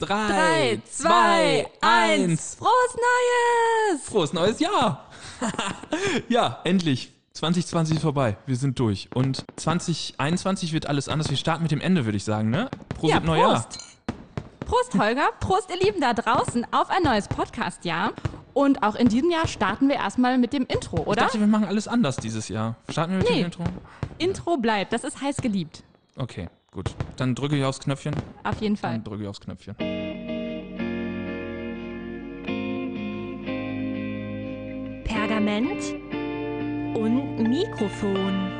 Drei, Drei, zwei, zwei, eins. eins. Frohes Neues! Frohes neues Jahr! ja, endlich. 2020 ist vorbei. Wir sind durch. Und 2021 wird alles anders. Wir starten mit dem Ende, würde ich sagen, ne? Prost Ja, Neujahr. Prost. Prost, Holger. Prost, ihr Lieben da draußen, auf ein neues Podcast-Jahr. Und auch in diesem Jahr starten wir erstmal mit dem Intro, Ich oder? dachte, wir machen alles anders dieses Jahr. Starten wir mit Nee. dem Intro? Intro bleibt, das ist heiß geliebt. Okay, gut. Dann drücke ich aufs Knöpfchen. Auf jeden Fall. Dann drücke ich aufs Knöpfchen. Pergament und Mikrofon.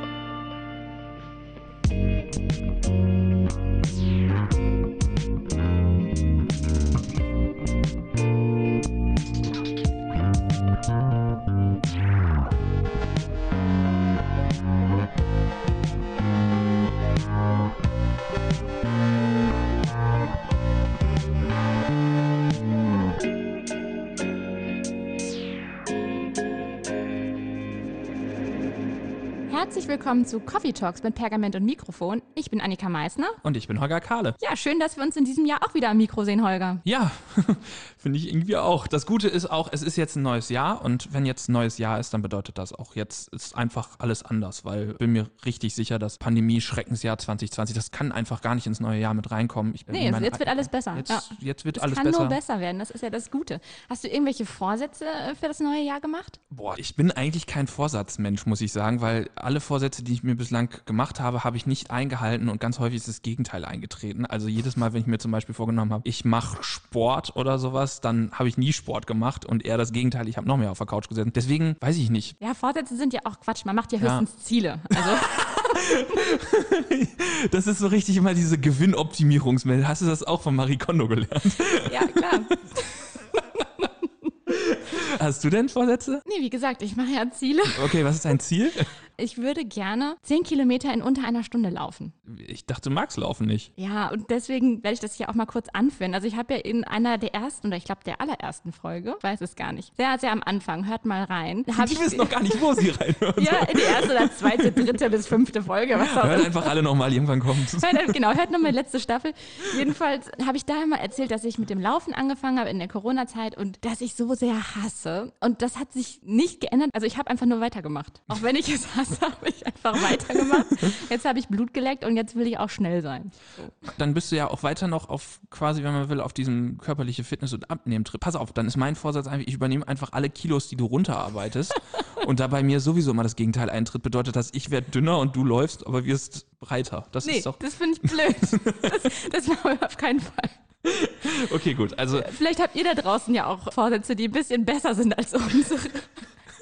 Herzlich willkommen zu Coffee Talks mit Pergament und Mikrofon. Ich bin Annika Meissner. Und ich bin Holger Kahle. Ja, schön, dass wir uns in diesem Jahr auch wieder am Mikro sehen, Holger. Ja, finde ich irgendwie auch. Das Gute ist auch, es ist jetzt ein neues Jahr und wenn jetzt ein neues Jahr ist, dann bedeutet das auch, jetzt ist einfach alles anders, weil ich bin mir richtig sicher, dass Pandemie-Schreckensjahr 2020, das kann einfach gar nicht ins neue Jahr mit reinkommen. Ich, Nee, jetzt, jetzt wird alles besser. Jetzt, ja. jetzt wird Es alles kann besser. nur besser werden, das ist ja das Gute. Hast du irgendwelche Vorsätze äh, für das neue Jahr gemacht? Boah, ich bin eigentlich kein Vorsatzmensch, muss ich sagen, weil alle Vorsätze, die ich mir bislang gemacht habe, habe ich nicht eingehalten und ganz häufig ist das Gegenteil eingetreten. Also jedes Mal, wenn ich mir zum Beispiel vorgenommen habe, ich mache Sport oder sowas, dann habe ich nie Sport gemacht und eher das Gegenteil, ich habe noch mehr auf der Couch gesessen. Deswegen weiß ich nicht. Ja, Vorsätze sind ja auch Quatsch. Man macht ja Ja. höchstens Ziele. Also, Das ist so richtig immer diese Gewinnoptimierungsmittel. Hast du das auch von Marie Kondo gelernt? ja, klar. Hast du denn Vorsätze? Nee, wie gesagt, ich mache ja Ziele. Okay, was ist dein Ziel? Ich würde gerne 10 Kilometer in unter einer Stunde laufen. Ich dachte, du magst laufen nicht. Ja, und deswegen werde ich das hier auch mal kurz anführen. Also ich habe ja in einer der ersten, oder ich glaube der allerersten Folge, weiß es gar nicht, sehr, sehr am Anfang, hört mal rein. Hab ich wissen noch gar nicht, wo sie reinhören. Ja, in die erste oder zweite, dritte bis fünfte Folge, was auch Hört immer. einfach alle nochmal, irgendwann kommt Hört, genau, hört nochmal die letzte Staffel. Jedenfalls habe ich da mal erzählt, dass ich mit dem Laufen angefangen habe in der Corona-Zeit und dass ich so sehr hasse. Und das hat sich nicht geändert. Also ich habe einfach nur weitergemacht. Auch wenn ich es hasse, habe ich einfach weitergemacht. Jetzt habe ich Blut geleckt und jetzt will ich auch schnell sein. dann bist du ja auch weiter noch auf quasi, wenn man will, auf diesem körperliche Fitness- und Abnehmen-Trip. Pass auf, dann ist mein Vorsatz einfach, ich übernehme einfach alle Kilos, die du runterarbeitest. und da bei mir sowieso immer das Gegenteil eintritt, bedeutet das, ich werde dünner und du läufst, aber wirst breiter. Das Nee, ist doch. das finde ich blöd. Das, das machen wir auf keinen Fall. Okay, gut. Also, Vielleicht habt ihr da draußen ja auch Vorsätze, die ein bisschen besser sind als unsere.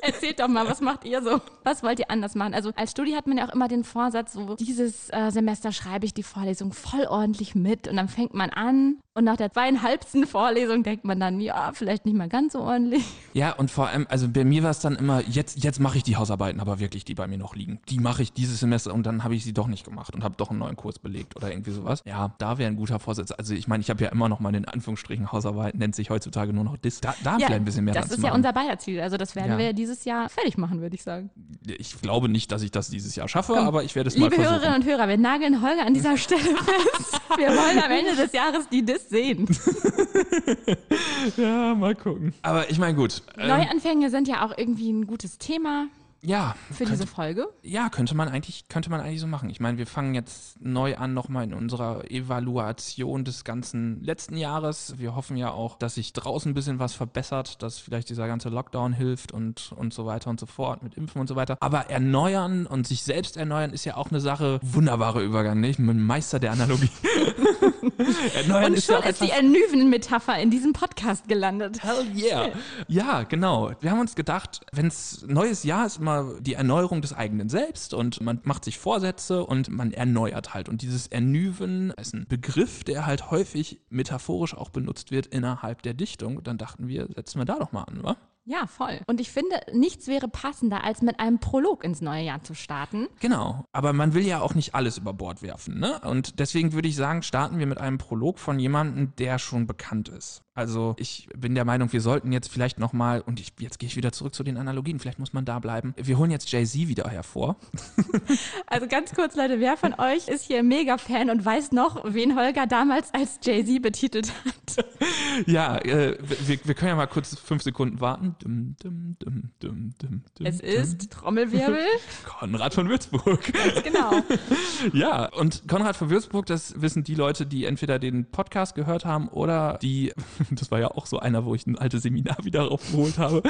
Erzählt doch mal, was macht ihr so? Was wollt ihr anders machen? Also als Studi hat man ja auch immer den Vorsatz, so dieses äh, Semester schreibe ich die Vorlesung voll ordentlich mit und dann fängt man an und nach der zweieinhalbsten Vorlesung denkt man dann, ja, vielleicht nicht mal ganz so ordentlich. ja, und vor allem, also bei mir war es dann immer, jetzt, jetzt mache ich die Hausarbeiten, aber wirklich, die bei mir noch liegen. Die mache ich dieses Semester und dann habe ich sie doch nicht gemacht und habe doch einen neuen Kurs belegt oder irgendwie sowas. Ja, da wäre ein guter Vorsatz. Also ich meine, ich habe ja immer noch mal in Anführungsstrichen Hausarbeit, nennt sich heutzutage nur noch Dis. Da, da vielleicht ein bisschen mehr das ist ja machen. unser beider Ziel. Also das werden Ja. wir dieses Jahr fertig machen, würde ich sagen. Ich glaube nicht, dass ich das dieses Jahr schaffe, aber ich werde es mal Liebe versuchen. Hörerinnen und Hörer, wir nageln Holger an dieser Stelle fest. Wir wollen am Ende des Jahres die Dis sehen. Ja, mal gucken. Aber ich meine, gut. Ähm, Neuanfänge sind ja auch irgendwie ein gutes Thema ja, für könnte, diese Folge. ja, könnte man eigentlich, könnte man eigentlich so machen. Ich meine, wir fangen jetzt neu an nochmal in unserer Evaluation des ganzen letzten Jahres. Wir hoffen ja auch, dass sich draußen ein bisschen was verbessert, dass vielleicht dieser ganze Lockdown hilft und, und so weiter und so fort mit Impfen und so weiter. Aber erneuern und sich selbst erneuern ist ja auch eine Sache. Wunderbarer Übergang, nicht? Ein Meister der Analogie. erneuern Und ist ja schon auch ist die Ernüven-Metapher in diesem Podcast gelandet. Hell yeah. Ja, genau. Wir haben uns gedacht, wenns neues Jahr ist immer die Erneuerung des eigenen Selbst und man macht sich Vorsätze und man erneuert halt. Und dieses Ernüven ist ein Begriff, der halt häufig metaphorisch auch benutzt wird innerhalb der Dichtung. Dann dachten wir, setzen wir da doch mal an, wa? Ja, voll. Und ich finde, nichts wäre passender, als mit einem Prolog ins neue Jahr zu starten. Genau, aber man will ja auch nicht alles über Bord werfen, ne? Und deswegen würde ich sagen, starten wir mit einem Prolog von jemandem, der schon bekannt ist. Also ich bin der Meinung, wir sollten jetzt vielleicht nochmal, und ich, jetzt gehe ich wieder zurück zu den Analogien, vielleicht muss man da bleiben. Wir holen jetzt Jay-Z wieder hervor. Also ganz kurz, Leute, wer von euch ist hier Mega-Fan und weiß noch, wen Holger damals als Jay-Z betitelt hat? Ja, äh, wir, wir können ja mal kurz fünf Sekunden warten. Dum, dum, dum, dum, dum, dum, Es ist Trommelwirbel. Konrad von Würzburg. genau. Ja, und Konrad von Würzburg, das wissen die Leute, die entweder den Podcast gehört haben oder die, das war ja auch so einer, wo ich ein altes Seminar wieder raufgeholt habe,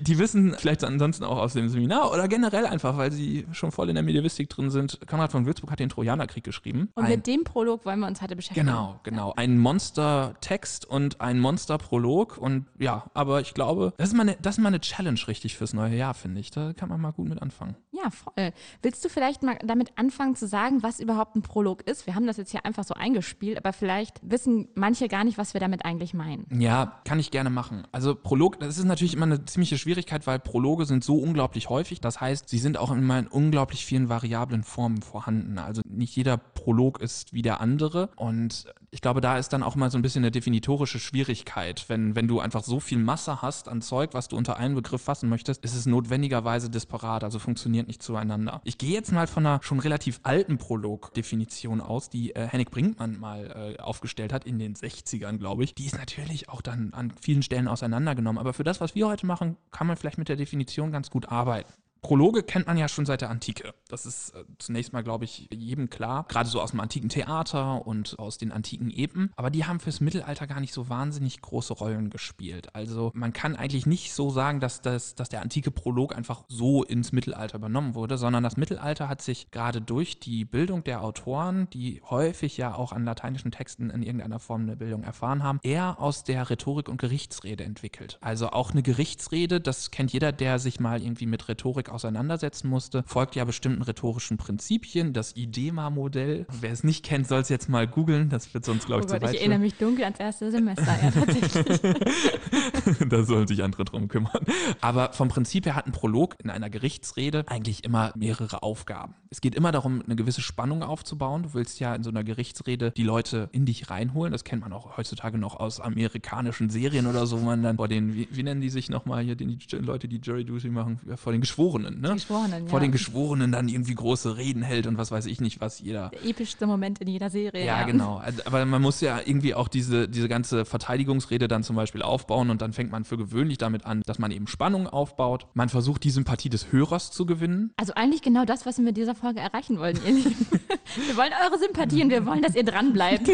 die wissen vielleicht ansonsten auch aus dem Seminar oder generell einfach, weil sie schon voll in der Medievistik drin sind. Konrad von Würzburg hat den Trojanerkrieg geschrieben. Und Ein- mit dem Prolog wollen wir uns heute beschäftigen. Genau, genau. Ein Monster-Text und ein Monster-Prolog. Und ja, aber ich glaube, das ist, mal eine, das ist mal eine Challenge richtig fürs neue Jahr, finde ich. Da kann man mal gut mit anfangen. Ja, voll. Willst du vielleicht mal damit anfangen zu sagen, was überhaupt ein Prolog ist? Wir haben das jetzt hier einfach so eingespielt, aber vielleicht wissen manche gar nicht, was wir damit eigentlich meinen. Ja, kann ich gerne machen. Also Prolog, das ist natürlich immer eine ziemliche Schwierigkeit, weil Prologe sind so unglaublich häufig. Das heißt, sie sind auch immer in unglaublich vielen variablen Formen vorhanden. Also nicht jeder Prolog ist wie der andere. Und ich glaube, da ist dann auch mal so ein bisschen eine definitorische Schwierigkeit. Wenn, wenn du einfach so viel Masse hast an Zeug, was du unter einen Begriff fassen möchtest, ist es notwendigerweise disparat, also funktioniert nicht zueinander. Ich gehe jetzt mal von einer schon relativ alten Prolog-Definition aus, die äh, Henrik Brinkmann mal äh, aufgestellt hat in den 60ern, glaube ich. Die ist natürlich auch dann an vielen Stellen auseinandergenommen. Aber für das, was wir heute machen, kann man vielleicht mit der Definition ganz gut arbeiten. Prologe kennt man ja schon seit der Antike. Das ist äh, zunächst mal, glaube ich, jedem klar. Gerade so aus dem antiken Theater und aus den antiken Epen. Aber die haben fürs Mittelalter gar nicht so wahnsinnig große Rollen gespielt. Also man kann eigentlich nicht so sagen, dass, das, dass der antike Prolog einfach so ins Mittelalter übernommen wurde, sondern das Mittelalter hat sich gerade durch die Bildung der Autoren, die häufig ja auch an lateinischen Texten in irgendeiner Form eine Bildung erfahren haben, eher aus der Rhetorik und Gerichtsrede entwickelt. Also auch eine Gerichtsrede, das kennt jeder, der sich mal irgendwie mit Rhetorik auseinandersetzen musste, folgt ja bestimmten rhetorischen Prinzipien. Das IDEMA-Modell, wer es nicht kennt, soll es jetzt mal googeln, das wird sonst, glaube Oh ich, zu Gott, weit ich erinnere mich dunkel ans erste Semester. Ja, tatsächlich. da sollen sich andere drum kümmern. Aber vom Prinzip her hat ein Prolog in einer Gerichtsrede eigentlich immer mehrere Aufgaben. Es geht immer darum, eine gewisse Spannung aufzubauen. Du willst ja in so einer Gerichtsrede die Leute in dich reinholen. Das kennt man auch heutzutage noch aus amerikanischen Serien oder so, wo man dann vor den, wie, wie nennen die sich nochmal hier, die, die Leute, die Jury Duty machen, vor den Geschworenen, ne? Geschworenen, Vor ja. den Geschworenen dann irgendwie große Reden hält und was weiß ich nicht, was jeder Der epischste Moment in jeder Serie. ja, genau. Also, Aber man muss ja irgendwie auch diese, diese ganze Verteidigungsrede dann zum Beispiel aufbauen und dann fängt man für gewöhnlich damit an, dass man eben Spannung aufbaut. Man versucht, die Sympathie des Hörers zu gewinnen. Also eigentlich genau das, was wir mit dieser Folge erreichen wollen, ihr Lieben. Wir wollen eure Sympathie und wir wollen, dass ihr dran bleibt.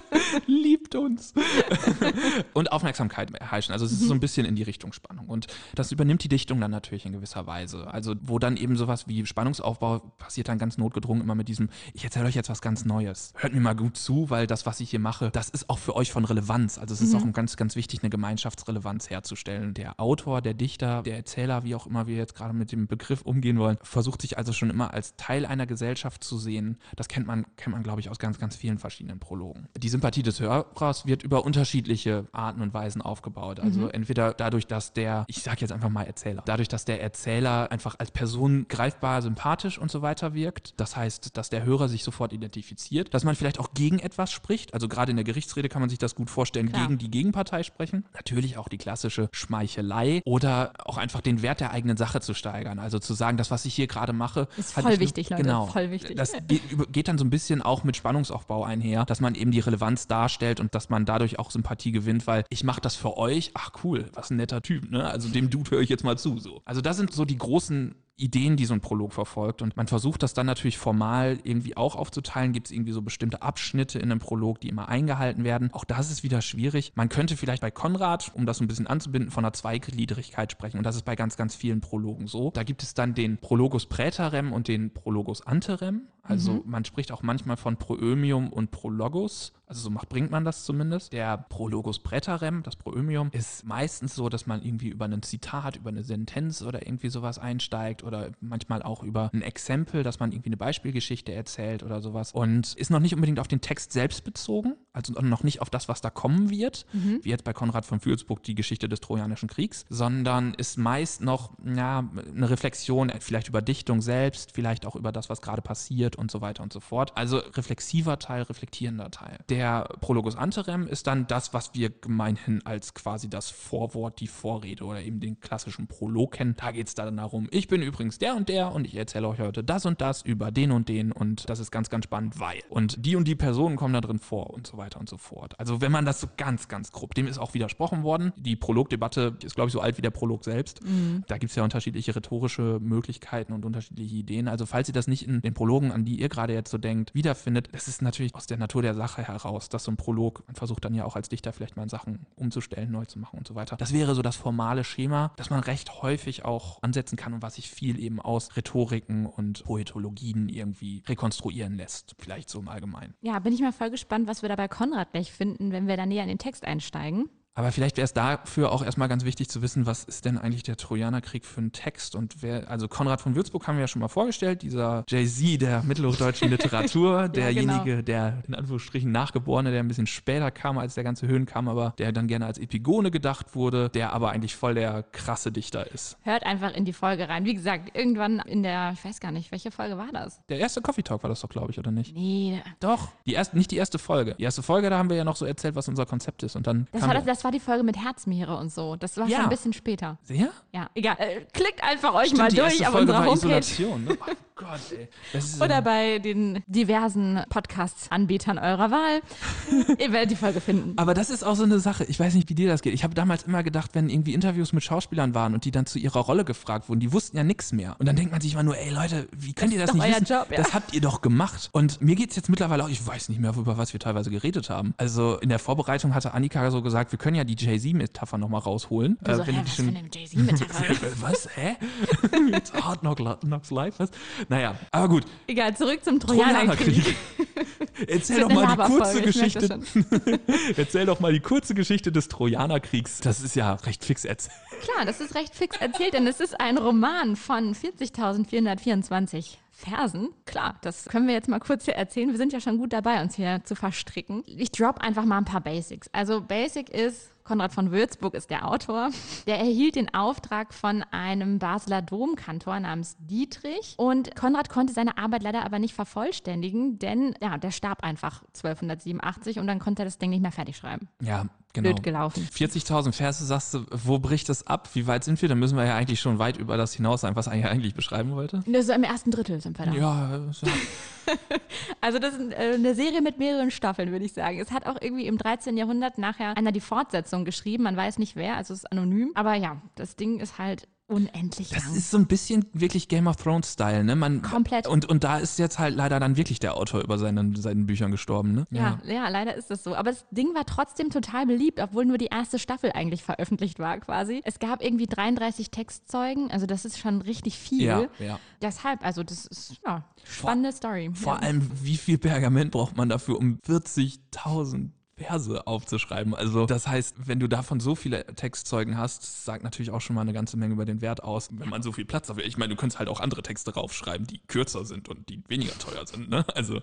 Liebt uns. und Aufmerksamkeit erheischen. Also es ist so ein bisschen in die Richtung Spannung. Und das übernimmt die Dichtung dann natürlich in gewisser Weise. Also wo dann eben sowas wie Spannungsaufbau passiert dann ganz notgedrungen immer mit diesem, ich erzähle euch jetzt was ganz Neues. Hört mir mal gut zu, weil das, was ich hier mache, das ist auch für euch von Relevanz. Also es ist auch ganz, ganz wichtig, eine Gemeinschaftsrelevanz herzustellen. Der Autor, der Dichter, der Erzähler, wie auch immer wir jetzt gerade mit dem Begriff umgehen wollen, versucht sich also schon immer als Teil einer Gesellschaft zu sehen. Das kennt man, kennt man, glaube ich, aus ganz, ganz vielen verschiedenen Prologen. Die Sympathie des Hörers wird über unterschiedliche Arten und Weisen aufgebaut. Also entweder dadurch, dass der, ich sage jetzt einfach mal Erzähler, dadurch, dass der Erzähler einfach als Person greifbar, sympathisch und so weiter wirkt. Das heißt, dass der Hörer sich sofort identifiziert, dass man vielleicht auch gegen etwas spricht. Also gerade in der Gerichtsrede kann man sich das gut vorstellen, Klar. gegen die Gegenpartei sprechen. Natürlich auch die klassische Schmeichelei oder auch einfach den Wert der eigenen Sache zu steigern. Also zu sagen, das, was ich hier gerade mache, Ist voll nur- wichtig, Leute, Genau. voll wichtig. Das geht, geht dann so ein bisschen auch mit Spannungsaufbau einher, dass man eben die Relevanz darstellt und dass man dadurch auch Sympathie gewinnt, weil ich mache das für euch. Ach cool, was ein netter Typ, ne? Also dem Dude höre ich jetzt mal zu. So. Also das sind so die großen großen Ideen, die so ein Prolog verfolgt. Und man versucht das dann natürlich formal irgendwie auch aufzuteilen. Gibt es irgendwie so bestimmte Abschnitte in einem Prolog, die immer eingehalten werden. Auch das ist wieder schwierig. Man könnte vielleicht bei Konrad, um das so ein bisschen anzubinden, von einer Zweigliedrigkeit sprechen. Und das ist bei ganz, ganz vielen Prologen so. Da gibt es dann den Prologus Präterem und den Prologus Anterem. Also man spricht auch manchmal von Proömium und Prologus. Also so macht, bringt man das zumindest. Der Prologus Präterem, das Proömium, ist meistens so, dass man irgendwie über ein Zitat, über eine Sentenz oder irgendwie sowas einsteigt oder manchmal auch über ein Exempel, dass man irgendwie eine Beispielgeschichte erzählt oder sowas. Und ist noch nicht unbedingt auf den Text selbst bezogen, also noch nicht auf das, was da kommen wird, wie jetzt bei Konrad von Würzburg die Geschichte des Trojanischen Kriegs, sondern ist meist noch ja, eine Reflexion, vielleicht über Dichtung selbst, vielleicht auch über das, was gerade passiert und so weiter und so fort. Also reflexiver Teil, reflektierender Teil. Der Prologus Anterem ist dann das, was wir gemeinhin als quasi das Vorwort, die Vorrede oder eben den klassischen Prolog kennen. Da geht es dann darum, ich bin übrigens der und der und ich erzähle euch heute das und das über den und den und das ist ganz, ganz spannend, weil. Und die und die Personen kommen da drin vor und so weiter und so fort. Also wenn man das so ganz, ganz grob, dem ist auch widersprochen worden. Die Prologdebatte ist, glaube ich, so alt wie der Prolog selbst. Da gibt es ja unterschiedliche rhetorische Möglichkeiten und unterschiedliche Ideen. Also falls ihr das nicht in den Prologen, an die ihr gerade jetzt so denkt, wiederfindet, das ist natürlich aus der Natur der Sache heraus, dass so ein Prolog, man versucht dann ja auch als Dichter vielleicht mal Sachen umzustellen, neu zu machen und so weiter. Das wäre so das formale Schema, das man recht häufig auch ansetzen kann und was sich viel eben aus Rhetoriken und Poetologien irgendwie rekonstruieren lässt. Vielleicht so im Allgemeinen. Ja, bin ich mal voll gespannt, was wir da bei Konrad gleich finden, wenn wir da näher in den Text einsteigen. Aber vielleicht wäre es dafür auch erstmal ganz wichtig zu wissen, was ist denn eigentlich der Trojanerkrieg für ein Text und wer, also Konrad von Würzburg haben wir ja schon mal vorgestellt, dieser Jay-Z der mittelhochdeutschen Literatur, derjenige, genau. der in Anführungsstrichen Nachgeborene, der ein bisschen später kam, als der ganze Höhen kam, aber der dann gerne als Epigone gedacht wurde, der aber eigentlich voll der krasse Dichter ist. Hört einfach in die Folge rein. Wie gesagt, irgendwann in der, ich weiß gar nicht, welche Folge war das? Der erste Coffee Talk war das doch, glaube ich, oder nicht? Nee, Doch, die erste, nicht die erste Folge. Die erste Folge, da haben wir ja noch so erzählt, was unser Konzept ist und dann das kam war, das, das war die Folge mit Herzmeere und so. Das war Ja. schon ein bisschen später. Sehr? Ja, egal. Äh, klickt einfach euch Stimmt, mal durch auf Folge unserer Homepage. Isolation. Ne? Gott, ey. Das Oder bei den diversen Podcast-Anbietern eurer Wahl. Ihr werdet die Folge finden. Aber das ist auch so eine Sache. Ich weiß nicht, wie dir das geht. Ich habe damals immer gedacht, wenn irgendwie Interviews mit Schauspielern waren und die dann zu ihrer Rolle gefragt wurden, die wussten ja nichts mehr. Und dann denkt man sich immer nur, ey Leute, wie könnt ihr das ist nicht wissen? Job, ja. Das habt ihr doch gemacht. Und mir geht's jetzt mittlerweile auch, ich weiß nicht mehr, über was wir teilweise geredet haben. Also in der Vorbereitung hatte Annika so gesagt, wir können ja die Jay-Z-Metapher nochmal rausholen. Du so, Äh, wenn hä, was schon- für eine Jay-Z-Metapher? was? Hä? Jetzt Hard Knock, Knocks Live? Was? Naja, aber gut. Egal, zurück zum Trojanerkrieg. Erzähl doch mal die kurze Geschichte. Erzähl doch mal die kurze Geschichte des Trojanerkriegs. Das ist ja recht fix erzählt. Klar, das ist recht fix erzählt, denn es ist ein Roman von 40.424 Versen. Klar, das können wir jetzt mal kurz hier erzählen. Wir sind ja schon gut dabei, uns hier zu verstricken. Ich drop einfach mal ein paar Basics. Also Basic ist, Konrad von Würzburg ist der Autor. Der erhielt den Auftrag von einem Basler Domkantor namens Dietrich. Und Konrad konnte seine Arbeit leider aber nicht vervollständigen, denn ja, der starb einfach 1287 und dann konnte er das Ding nicht mehr fertig schreiben. Ja, genau. Blöd gelaufen. 40.000 Verse, sagst du, wo bricht das ab? Wie weit sind wir? Dann müssen wir ja eigentlich schon weit über das hinaus sein, was er eigentlich beschreiben wollte. Ist im ersten Drittel sind wir da. Ja, so. Also das ist äh, eine Serie mit mehreren Staffeln, würde ich sagen. Es hat auch irgendwie im 13. Jahrhundert nachher einer die Fortsetzung geschrieben. Man weiß nicht wer, also es ist anonym. Aber ja, das Ding ist halt unendlich Das lang. ist so ein bisschen wirklich Game of Thrones-Style, ne? Man, Komplett. Und, und da ist jetzt halt leider dann wirklich der Autor über seinen, seinen Büchern gestorben, ne? ja, ja, leider ist das so. Aber das Ding war trotzdem total beliebt, obwohl nur die erste Staffel eigentlich veröffentlicht war quasi. Es gab irgendwie 33 Textzeugen, also das ist schon richtig viel. Ja, ja. Deshalb, also das ist ja spannende Story. Vor ja. allem, wie viel Pergament braucht man dafür, um 40.000 Verse aufzuschreiben? Also, das heißt, wenn du davon so viele Textzeugen hast, sagt natürlich auch schon mal eine ganze Menge über den Wert aus, wenn man so viel Platz dafür. Ich meine, du könntest halt auch andere Texte raufschreiben, die kürzer sind und die weniger teuer sind, ne? Also,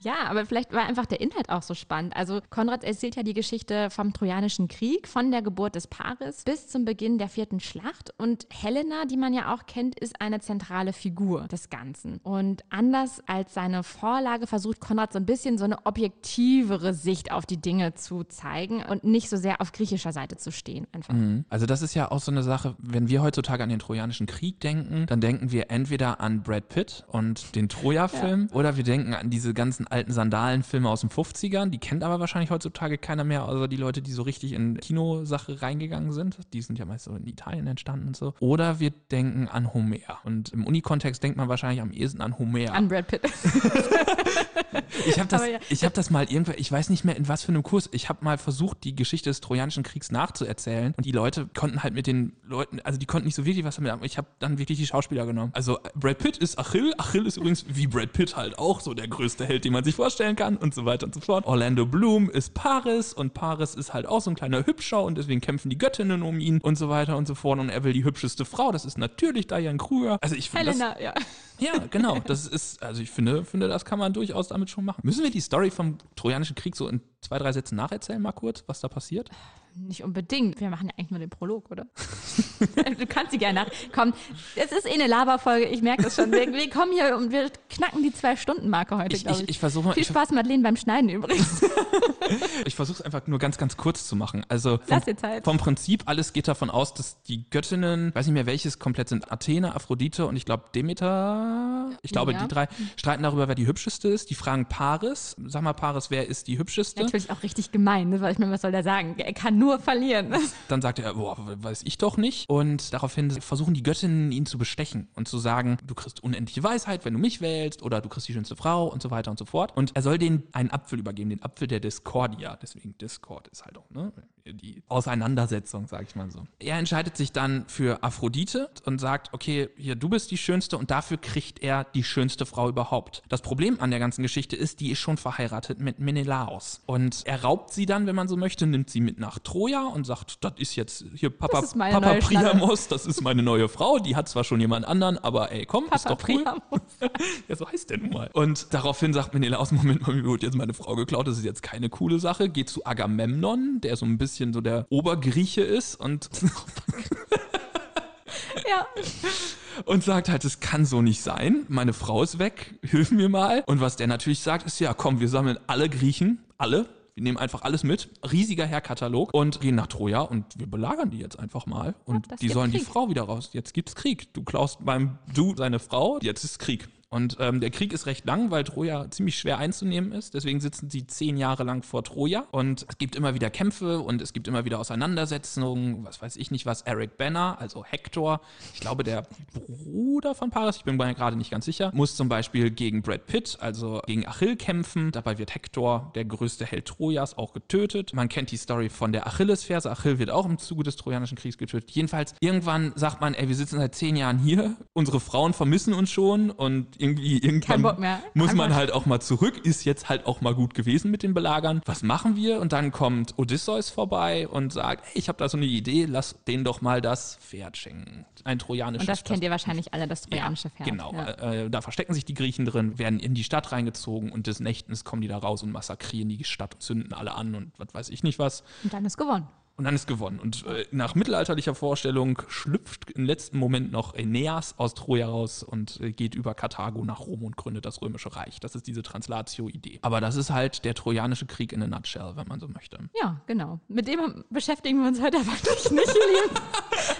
Ja, aber vielleicht war einfach der Inhalt auch so spannend. Also Konrad erzählt ja die Geschichte vom Trojanischen Krieg, von der Geburt des Paares bis zum Beginn der vierten Schlacht. Und Helena, die man ja auch kennt, ist eine zentrale Figur des Ganzen. Und anders als seine Vorlage versucht Konrad so ein bisschen so eine objektivere Sicht auf die Dinge zu zeigen und nicht so sehr auf griechischer Seite zu stehen. Einfach. Also das ist ja auch so eine Sache, wenn wir heutzutage an den Trojanischen Krieg denken, dann denken wir entweder an Brad Pitt und den Troja-Film oder wir denken an diese ganzen alten Sandalenfilme aus den 50ern. Die kennt aber wahrscheinlich heutzutage keiner mehr, außer die Leute, die so richtig in Kinosache reingegangen sind. Die sind ja meist so in Italien entstanden und so. Oder wir denken an Homer. Und im Unikontext denkt man wahrscheinlich am ehesten an Homer. An Brad Pitt. Ich habe das, ja. ich hab das mal irgendwann, ich weiß nicht mehr, in was für in einem Kurs. Ich habe mal versucht, die Geschichte des Trojanischen Kriegs nachzuerzählen und die Leute konnten halt mit den Leuten, also die konnten nicht so wirklich was damit haben. Ich habe dann wirklich die Schauspieler genommen. Also Brad Pitt ist Achill. Achill ist übrigens wie Brad Pitt halt auch so der größte Held, den man sich vorstellen kann und so weiter und so fort. Orlando Bloom ist Paris und Paris ist halt auch so ein kleiner Hübscher und deswegen kämpfen die Göttinnen um ihn und so weiter und so fort und er will die hübscheste Frau. Das ist natürlich Diane Kruger. Also ich finde das, ja. Ja, genau. Das ist, also ich finde, finde, das kann man durchaus damit schon machen. Müssen wir die Story vom Trojanischen Krieg so in zwei, drei Sätzen nacherzählen, mal kurz, was da passiert? Nicht unbedingt. Wir machen ja eigentlich nur den Prolog, oder? du kannst sie gerne nach. Komm, es ist eh eine Laberfolge, ich merke das schon. Wir, wir kommen hier und wir knacken die Zwei-Stunden-Marke heute, Ich, ich, ich. ich versuche Viel Spaß, Madeleine, beim Schneiden übrigens. ich versuche es einfach nur ganz, ganz kurz zu machen. Also vom, Lass dir Zeit. vom Prinzip, alles geht davon aus, dass die Göttinnen, weiß nicht mehr welches komplett sind, Athene, Aphrodite und ich glaube Demeter, ich glaube Ja. die drei, streiten darüber, wer die hübscheste ist. Die fragen Paris, sag mal Paris, wer ist die hübscheste? Natürlich auch richtig gemein, ne? weil ich meine, was soll der sagen? Er kann nur verlieren. Dann sagt er, boah, weiß ich doch nicht. Und daraufhin versuchen die Göttinnen ihn zu bestechen und zu sagen, du kriegst unendliche Weisheit, wenn du mich wählst, oder du kriegst die schönste Frau und so weiter und so fort. Und er soll denen einen Apfel übergeben, den Apfel der Discordia. Deswegen Discord ist halt auch, ne? Die Auseinandersetzung, sag ich mal so. Er entscheidet sich dann für Aphrodite und sagt, okay, hier, du bist die Schönste und dafür kriegt er die schönste Frau überhaupt. Das Problem an der ganzen Geschichte ist, die ist schon verheiratet mit Menelaos. Und er raubt sie dann, wenn man so möchte, nimmt sie mit nach Troja und sagt, das ist jetzt hier Papa, ist Papa. Priamos, das ist meine neue Frau, die hat zwar schon jemand anderen, aber ey, komm, ist Papa doch cool. Priamos. Ja, so heißt der nun mal. Und daraufhin sagt Menelaos, Moment mal, mir wurde jetzt meine Frau geklaut, das ist jetzt keine coole Sache. Geht zu Agamemnon, der so ein bisschen so der Obergrieche ist und, Ja, und sagt halt, es kann so nicht sein. Meine Frau ist weg, hilf mir mal. Und was der natürlich sagt, ist, ja komm, wir sammeln alle Griechen, alle. Wir nehmen einfach alles mit, riesiger Herrkatalog und gehen nach Troja und wir belagern die jetzt einfach mal. Und das die sollen die Krieg. Frau wieder raus. Jetzt gibt's Krieg. Du klaust beim Du seine Frau, jetzt ist Krieg. Und ähm, der Krieg ist recht lang, weil Troja ziemlich schwer einzunehmen ist. Deswegen sitzen sie zehn Jahre lang vor Troja. Und es gibt immer wieder Kämpfe und es gibt immer wieder Auseinandersetzungen. Was weiß ich nicht was. Eric Banner, also Hector, ich glaube der Bruder von Paris, ich bin mir gerade nicht ganz sicher, muss zum Beispiel gegen Brad Pitt, also gegen Achill kämpfen. Dabei wird Hector, der größte Held Trojas, auch getötet. Man kennt die Story von der Achillesferse. Achill wird auch im Zuge des Trojanischen Kriegs getötet. Jedenfalls, irgendwann sagt man, ey, wir sitzen seit zehn Jahren hier, unsere Frauen vermissen uns schon und irgendwie irgendwann Kein Bock mehr. muss Einfach- man halt auch mal zurück, ist jetzt halt auch mal gut gewesen mit den Belagern. Was machen wir? Und dann kommt Odysseus vorbei und sagt, hey, ich habe da so eine Idee, lass denen doch mal das Pferd schenken. Ein trojanisches und das kennt Pferd. ihr wahrscheinlich alle, das trojanische Pferd. Genau, Ja. äh, da verstecken sich die Griechen drin, werden in die Stadt reingezogen und des Nächtens kommen die da raus und massakrieren die Stadt und zünden alle an und was weiß ich nicht was. Und dann ist gewonnen. Und dann ist gewonnen. Und äh, nach mittelalterlicher Vorstellung schlüpft im letzten Moment noch Aeneas aus Troja raus und äh, geht über Karthago nach Rom und gründet das Römische Reich. Das ist diese Translatio-Idee. Aber das ist halt der Trojanische Krieg in a nutshell, wenn man so möchte. Ja, genau. Mit dem beschäftigen wir uns heute aber wirklich nicht, ihr Lieben.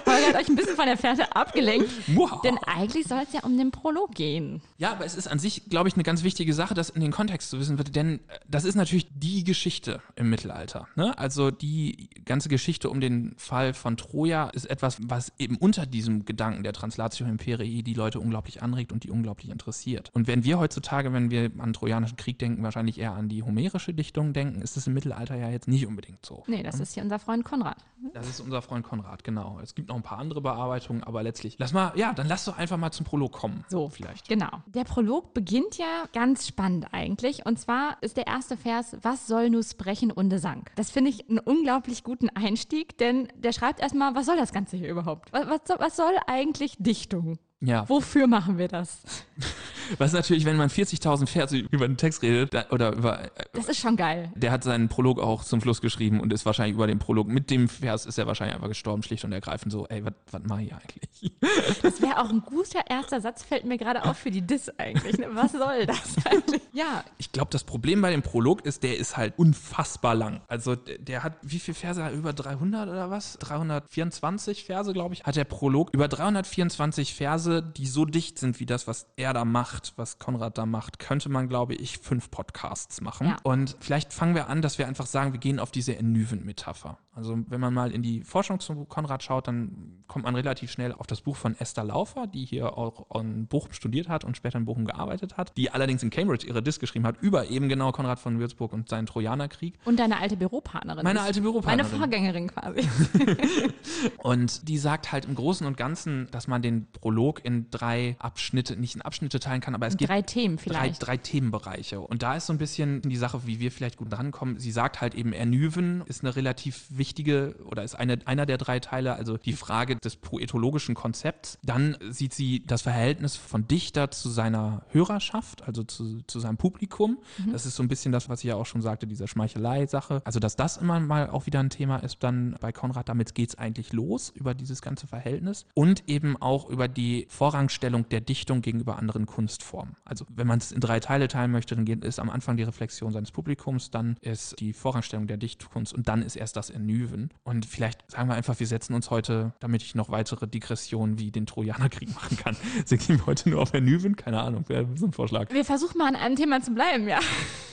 Holger hat euch ein bisschen von der Fährte abgelenkt. Muah. Denn eigentlich soll es ja um den Prolog gehen. Ja, aber es ist an sich, glaube ich, eine ganz wichtige Sache, das in den Kontext zu wissen, denn äh, das ist natürlich die Geschichte im Mittelalter. Ne? Also die ganze Geschichte um den Fall von Troja ist etwas, was eben unter diesem Gedanken der Translatio Imperii die Leute unglaublich anregt und die unglaublich interessiert. Und wenn wir heutzutage, wenn wir an Trojanischen Krieg denken, wahrscheinlich eher an die homerische Dichtung denken, ist es im Mittelalter ja jetzt nicht unbedingt so. Nee, das ist hier unser Freund Konrad. Das ist unser Freund Konrad, genau. Es gibt noch ein paar andere Bearbeitungen, aber letztlich, lass mal, ja, dann lass doch einfach mal zum Prolog kommen. So, vielleicht. Genau. Der Prolog beginnt ja ganz spannend eigentlich. Und zwar ist der erste Vers, was soll nu sprechen unde Sang? Das finde ich einen unglaublich guten Einstieg, denn der schreibt erstmal, was soll das Ganze hier überhaupt? Was, was, was soll eigentlich Dichtung? Ja. Wofür machen wir das? Was natürlich, wenn man 40.000 Verse über den Text redet, da, oder über, äh, Das ist schon geil. der hat seinen Prolog auch zum Schluss geschrieben und ist wahrscheinlich über den Prolog, mit dem Vers ist er wahrscheinlich einfach gestorben, schlicht und ergreifend so, ey, was mache ich eigentlich? Das wäre auch ein guter erster Satz, fällt mir gerade auf für die Diss eigentlich. ne? Was soll das eigentlich? Ja, Ich glaube, das Problem bei dem Prolog ist, der ist halt unfassbar lang. Also der, der hat, wie viele Verse? Über 300 oder was? 324 Verse, glaube ich, hat der Prolog. Über 324 Verse Verse, die so dicht sind wie das, was er da macht, was Konrad da macht, könnte man, glaube ich, fünf Podcasts machen. Ja. Und vielleicht fangen wir an, dass wir einfach sagen, wir gehen auf diese Enüven-Metapher. Also wenn man mal in die Forschung zu Konrad schaut, dann kommt man relativ schnell auf das Buch von Esther Laufer, die hier auch in Bochum studiert hat und später in Bochum gearbeitet hat, die allerdings in Cambridge ihre Disk geschrieben hat über eben genau Konrad von Würzburg und seinen Trojanerkrieg. Und deine alte Büropartnerin. Meine alte Büropartnerin. Meine Vorgängerin quasi. Und die sagt halt im Großen und Ganzen, dass man den Prolog in drei Abschnitte, nicht in Abschnitte teilen kann, aber es gibt Drei Themen drei, vielleicht. drei Themenbereiche. Und da ist so ein bisschen die Sache, wie wir vielleicht gut drankommen. Sie sagt halt eben, Ernüven ist eine relativ wichtige oder ist eine, einer der drei Teile, also die Frage des poetologischen Konzepts. Dann sieht sie das Verhältnis von Dichter zu seiner Hörerschaft, also zu, zu seinem Publikum. Das ist so ein bisschen das, was ich ja auch schon sagte, diese Schmeichelei-Sache. Also, dass das immer mal auch wieder ein Thema ist, dann bei Konrad, damit geht es eigentlich los, über dieses ganze Verhältnis. Und eben auch über die Vorrangstellung der Dichtung gegenüber anderen Kunstformen. Also, wenn man es in drei Teile teilen möchte, dann ist am Anfang die Reflexion seines Publikums, dann ist die Vorrangstellung der Dichtkunst und dann ist erst das Ernüven. Und vielleicht sagen wir einfach, wir setzen uns heute, damit ich noch weitere Digressionen wie den Trojanerkrieg machen kann, setzen wir heute nur auf Ernüven? Keine Ahnung, wäre so ein Vorschlag. Wir versuchen mal an einem Thema zu bleiben, ja.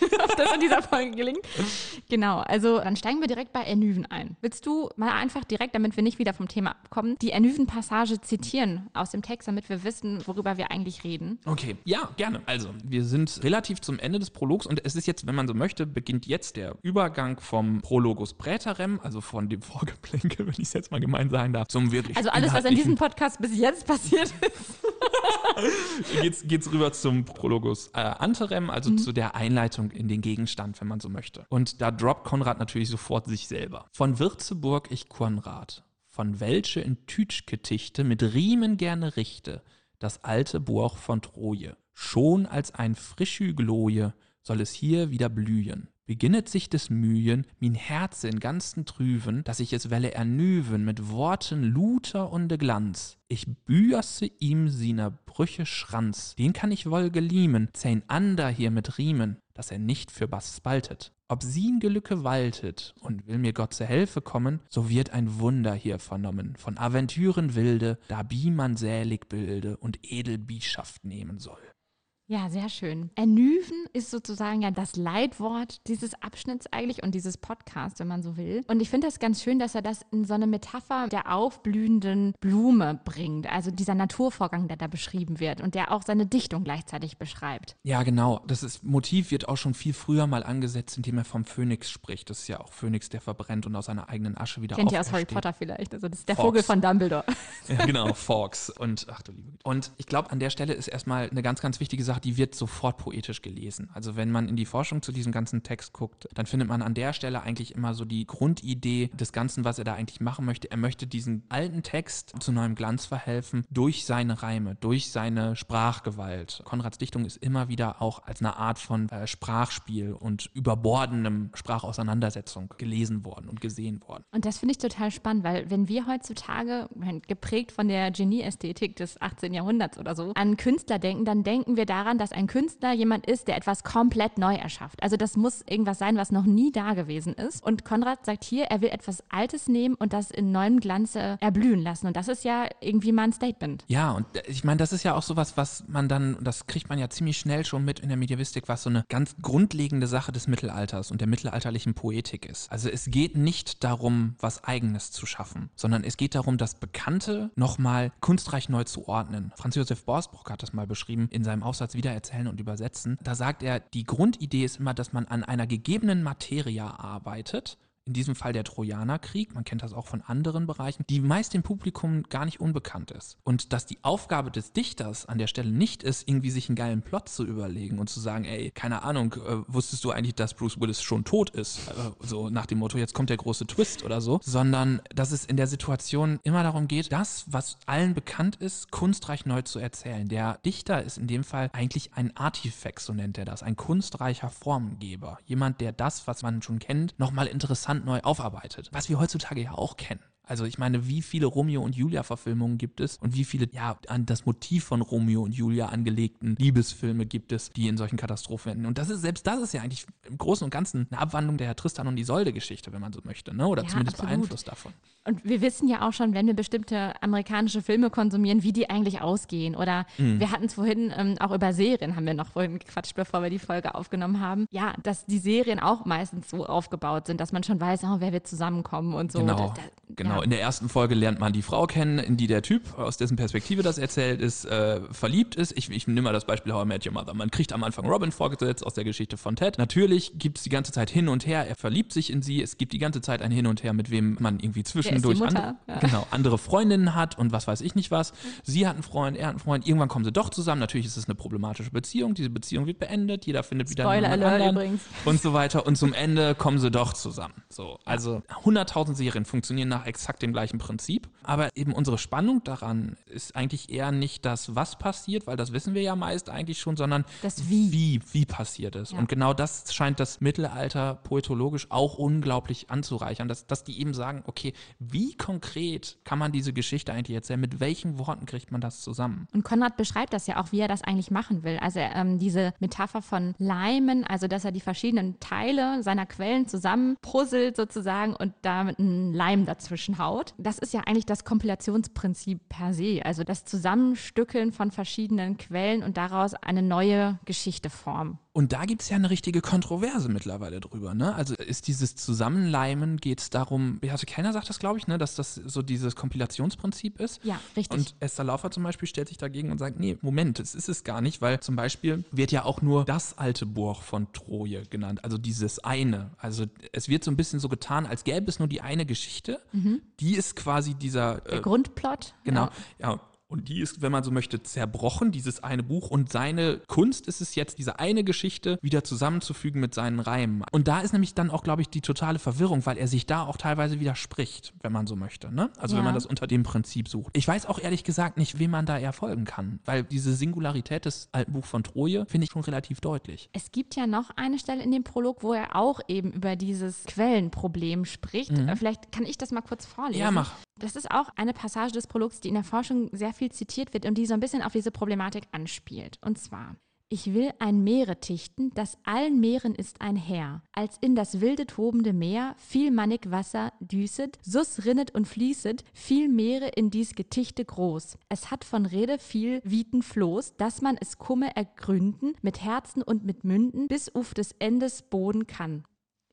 Ob das in dieser Folge gelingt. Genau, also dann steigen wir direkt bei Ernüven ein. Willst du mal einfach direkt, damit wir nicht wieder vom Thema abkommen, die Ernüven-Passage zitieren aus dem Text, damit wir wissen, worüber wir eigentlich reden? Okay, ja, gerne. Also, wir sind relativ zum Ende des Prologs und es ist jetzt, wenn man so möchte, beginnt jetzt der Übergang vom Prologus Präterem, also von dem Vorgeplänkel, wenn ich es jetzt mal gemein sagen darf, zum wirklich Also alles, was in diesem Podcast bis jetzt passiert ist. geht's, geht's rüber zum Prologus äh, Anterem, also Mhm. zu der Einleitung in den Gegenstand, wenn man so möchte. Und da droppt Konrad natürlich sofort sich selber. Von Würzeburg ich Konrad, von welche in Tütschgetichte mit Riemen gerne richte, das alte Burg von Troje. Schon als ein Frischhügloje soll es hier wieder blühen. Beginnet sich des Mühen, min Herze in ganzen Trüven, dass ich es welle ernüven mit Worten luter und Glanz. Ich büerse ihm siner Brüche Schranz, den kann ich wohl geliemen, zehn ander hier mit Riemen, dass er nicht für was spaltet. Ob sie'n Gelücke waltet und will mir Gott zur Hilfe kommen, so wird ein Wunder hier vernommen, von Aventüren wilde, da bi man sälig bilde und edel Bischaft nehmen soll. Ja, sehr schön. Ernüven ist sozusagen ja das Leitwort dieses Abschnitts eigentlich und dieses Podcasts, wenn man so will. Und ich finde das ganz schön, dass er das in so eine Metapher der aufblühenden Blume bringt. Also dieser Naturvorgang, der da beschrieben wird und der auch seine Dichtung gleichzeitig beschreibt. Ja, genau. Das ist, Motiv wird auch schon viel früher mal angesetzt, indem er vom Phönix spricht. Das ist ja auch Phönix, der verbrennt und aus seiner eigenen Asche wieder Kennt ihr aus Harry. Potter vielleicht? Also das ist der Fawkes. Vogel von Dumbledore. Ja, genau, Forks. Und ach du liebe. Und ich glaube, an der Stelle ist erstmal eine ganz, ganz wichtige Sache, die wird sofort poetisch gelesen. Also wenn man in die Forschung zu diesem ganzen Text guckt, dann findet man an der Stelle eigentlich immer so die Grundidee des Ganzen, was er da eigentlich machen möchte. Er möchte diesen alten Text zu neuem Glanz verhelfen durch seine Reime, durch seine Sprachgewalt. Konrads Dichtung ist immer wieder auch als eine Art von äh, Sprachspiel und überbordendem Sprachauseinandersetzung gelesen worden und gesehen worden. Und das finde ich total spannend, weil wenn wir heutzutage, geprägt von der Genieästhetik des 18. Jahrhunderts oder so, an Künstler denken, dann denken wir daran, dass ein Künstler jemand ist, der etwas komplett neu erschafft. Also das muss irgendwas sein, was noch nie da gewesen ist. Und Konrad sagt hier, er will etwas Altes nehmen und das in neuem Glanze erblühen lassen. Und das ist ja irgendwie mal ein Statement. Ja, und äh, ich meine, das ist ja auch sowas, was man dann, das kriegt man ja ziemlich schnell schon mit in der Medievistik, was so eine ganz grundlegende Sache des Mittelalters und der mittelalterlichen Poetik ist. Also es geht nicht darum, was Eigenes zu schaffen, sondern es geht darum, das Bekannte nochmal kunstreich neu zu ordnen. Franz Josef Borsbruck hat das mal beschrieben in seinem Aufsatz Wiedererzählen und Übersetzen. Da sagt er, die Grundidee ist immer, dass man an einer gegebenen Materie arbeitet in diesem Fall der Trojanerkrieg, man kennt das auch von anderen Bereichen, die meist dem Publikum gar nicht unbekannt ist. Und dass die Aufgabe des Dichters an der Stelle nicht ist, irgendwie sich einen geilen Plot zu überlegen und zu sagen, ey, keine Ahnung, äh, wusstest du eigentlich, dass Bruce Willis schon tot ist? Äh, so nach dem Motto, jetzt kommt der große Twist oder so, sondern dass es in der Situation immer darum geht, das, was allen bekannt ist, kunstreich neu zu erzählen. Der Dichter ist in dem Fall eigentlich ein Artifex, so nennt er das, ein kunstreicher Formengeber. Jemand, der das, was man schon kennt, nochmal interessant neu aufarbeitet. Was wir heutzutage ja auch kennen. Also ich meine, wie viele Romeo und Julia-Verfilmungen gibt es und wie viele, ja, an das Motiv von Romeo und Julia angelegten Liebesfilme gibt es, die in solchen Katastrophen enden. Und das ist, selbst das ist ja eigentlich im Großen und Ganzen eine Abwandlung der Tristan und Isolde-Geschichte, wenn man so möchte, ne? Oder Ja, zumindest absolut. beeinflusst davon. Und wir wissen ja auch schon, wenn wir bestimmte amerikanische Filme konsumieren, wie die eigentlich ausgehen. Oder Mhm. wir hatten es vorhin ähm, auch über Serien, haben wir noch vorhin gequatscht, bevor wir die Folge aufgenommen haben. Ja, dass die Serien auch meistens so aufgebaut sind, dass man schon weiß, oh, wer wird zusammenkommen und so. Genau, Da- da- genau. Ja. In der ersten Folge lernt man die Frau kennen, in die der Typ, aus dessen Perspektive das erzählt ist, äh, verliebt ist. Ich, ich nehme mal das Beispiel How I Met Your Mother. Man kriegt am Anfang Robin vorgesetzt aus der Geschichte von Ted. Natürlich gibt es die ganze Zeit hin und her. Er verliebt sich in sie. Es gibt die ganze Zeit ein Hin und Her, mit wem man irgendwie zwischendurch andere, Ja. genau, andere Freundinnen hat und was weiß ich nicht was. Sie hat einen Freund, er hat einen Freund. Irgendwann kommen sie doch zusammen. Natürlich ist es eine problematische Beziehung. Diese Beziehung wird beendet. Jeder findet wieder Spoiler Alert anderen übrigens. und so weiter. Und zum Ende kommen sie doch zusammen. So, also 100.000 Serien funktionieren nach exakt dem gleichen Prinzip. Aber eben unsere Spannung daran ist eigentlich eher nicht das, was passiert, weil das wissen wir ja meist eigentlich schon, sondern Das Wie. wie, wie passiert es. Ja. Und genau das scheint das Mittelalter poetologisch auch unglaublich anzureichern, dass, dass die eben sagen, okay, wie konkret kann man diese Geschichte eigentlich erzählen? Mit welchen Worten kriegt man das zusammen? Und Konrad beschreibt das ja auch, wie er das eigentlich machen will. Also ähm, diese Metapher von Leimen, also dass er die verschiedenen Teile seiner Quellen zusammenpuzzelt sozusagen und damit einen Leim dazwischen haut. Das ist ja eigentlich das Kompilationsprinzip per se, also das Zusammenstückeln von verschiedenen Quellen und daraus eine neue Geschichte formen. Und da gibt es ja eine richtige Kontroverse mittlerweile drüber, ne? Also ist dieses Zusammenleimen, geht es darum, Beate Kellner sagt das, glaube ich, ne, dass das so dieses Kompilationsprinzip ist. Ja, richtig. Und Esther Laufer zum Beispiel stellt sich dagegen und sagt, nee, Moment, das ist es gar nicht, weil zum Beispiel wird ja auch nur das alte Burg von Troje genannt, also dieses eine. Also es wird so ein bisschen so getan, als gäbe es nur die eine Geschichte. Die ist quasi dieser Der äh, Grundplot. Genau, Ja. ja. Und die ist, wenn man so möchte, zerbrochen, dieses eine Buch. Und seine Kunst ist es jetzt, diese eine Geschichte wieder zusammenzufügen mit seinen Reimen. Und da ist nämlich dann auch, glaube ich, die totale Verwirrung, weil er sich da auch teilweise widerspricht, wenn man so möchte. Ne? Also wenn Ja. man das unter dem Prinzip sucht. Ich weiß auch ehrlich gesagt nicht, wem man da eher folgen kann, weil diese Singularität des alten Buch von Troje finde ich schon relativ deutlich. Es gibt ja noch eine Stelle in dem Prolog, wo er auch eben über dieses Quellenproblem spricht. Äh, Vielleicht kann ich das mal kurz vorlesen. Mhm. Ja, mach. Das ist auch eine Passage des Prologs, die in der Forschung sehr viel zitiert wird und die so ein bisschen auf diese Problematik anspielt. Und zwar. Ich will ein Meere tichten, das allen Meeren ist ein Herr. Als in das wilde tobende Meer viel mannig Wasser düset, sus rinnet und fließet, viel Meere in dies Getichte groß. Es hat von Rede viel Wieten Floß, dass man es kumme ergründen, mit Herzen und mit Münden, bis uf des Endes Boden kann.